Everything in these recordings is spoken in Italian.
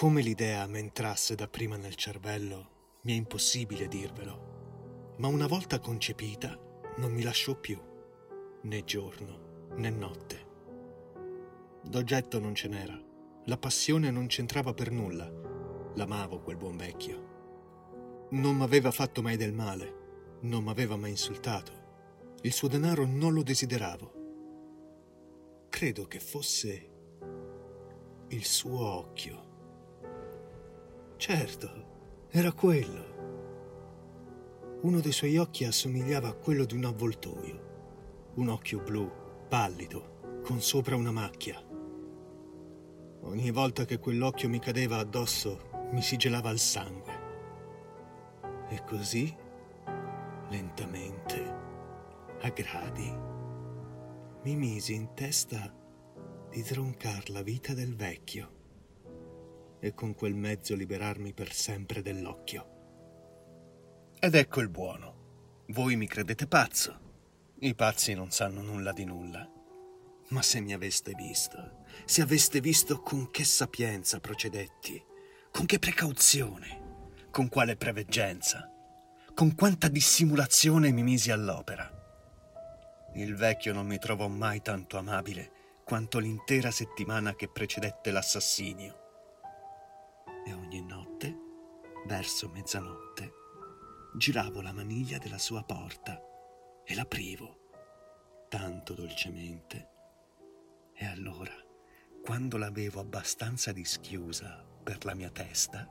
Come l'idea m'entrasse dapprima nel cervello, mi è impossibile dirvelo, ma una volta concepita non mi lasciò più, né giorno né notte. D'oggetto non ce n'era, la passione non c'entrava per nulla, l'amavo quel buon vecchio. Non m'aveva fatto mai del male, non m'aveva mai insultato, il suo denaro non lo desideravo. Credo che fosse il suo occhio. Certo, era quello. Uno dei suoi occhi assomigliava a quello di un avvoltoio, un occhio blu, pallido, con sopra una macchia. Ogni volta che quell'occhio mi cadeva addosso mi si gelava il sangue. E così, lentamente, a gradi, mi misi in testa di troncar la vita del vecchio e con quel mezzo liberarmi per sempre dell'occhio. Ed ecco il buono. Voi mi credete pazzo. I pazzi non sanno nulla di nulla. Ma se mi aveste visto, se aveste visto con che sapienza procedetti, con che precauzione, con quale preveggenza, con quanta dissimulazione mi misi all'opera. Il vecchio non mi trovò mai tanto amabile quanto l'intera settimana che precedette l'assassinio. Ogni notte, verso mezzanotte, giravo la maniglia della sua porta e l'aprivo, tanto dolcemente. E allora, quando l'avevo abbastanza dischiusa per la mia testa,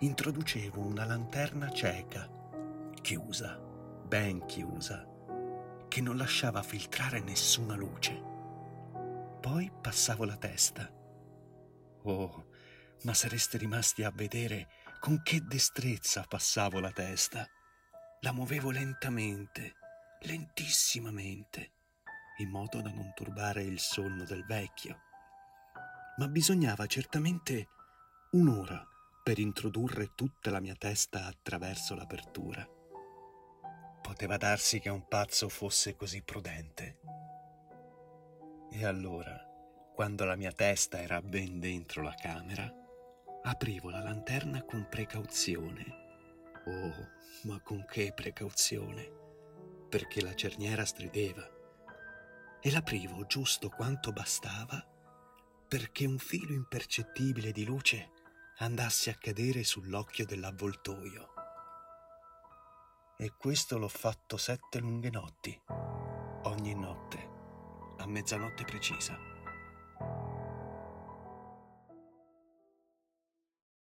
introducevo una lanterna cieca, chiusa, ben chiusa, che non lasciava filtrare nessuna luce. Poi passavo la testa. Oh, ma sareste rimasti a vedere con che destrezza passavo la testa. La muovevo lentamente, lentissimamente, in modo da non turbare il sonno del vecchio. Ma bisognava certamente un'ora per introdurre tutta la mia testa attraverso l'apertura. Poteva darsi che un pazzo fosse così prudente. E allora, quando la mia testa era ben dentro la camera, aprivo la lanterna con precauzione. Oh, ma con che precauzione! Perché la cerniera strideva. E l'aprivo giusto quanto bastava perché un filo impercettibile di luce andasse a cadere sull'occhio dell'avvoltoio. E questo l'ho fatto sette lunghe notti, ogni notte, a mezzanotte precisa.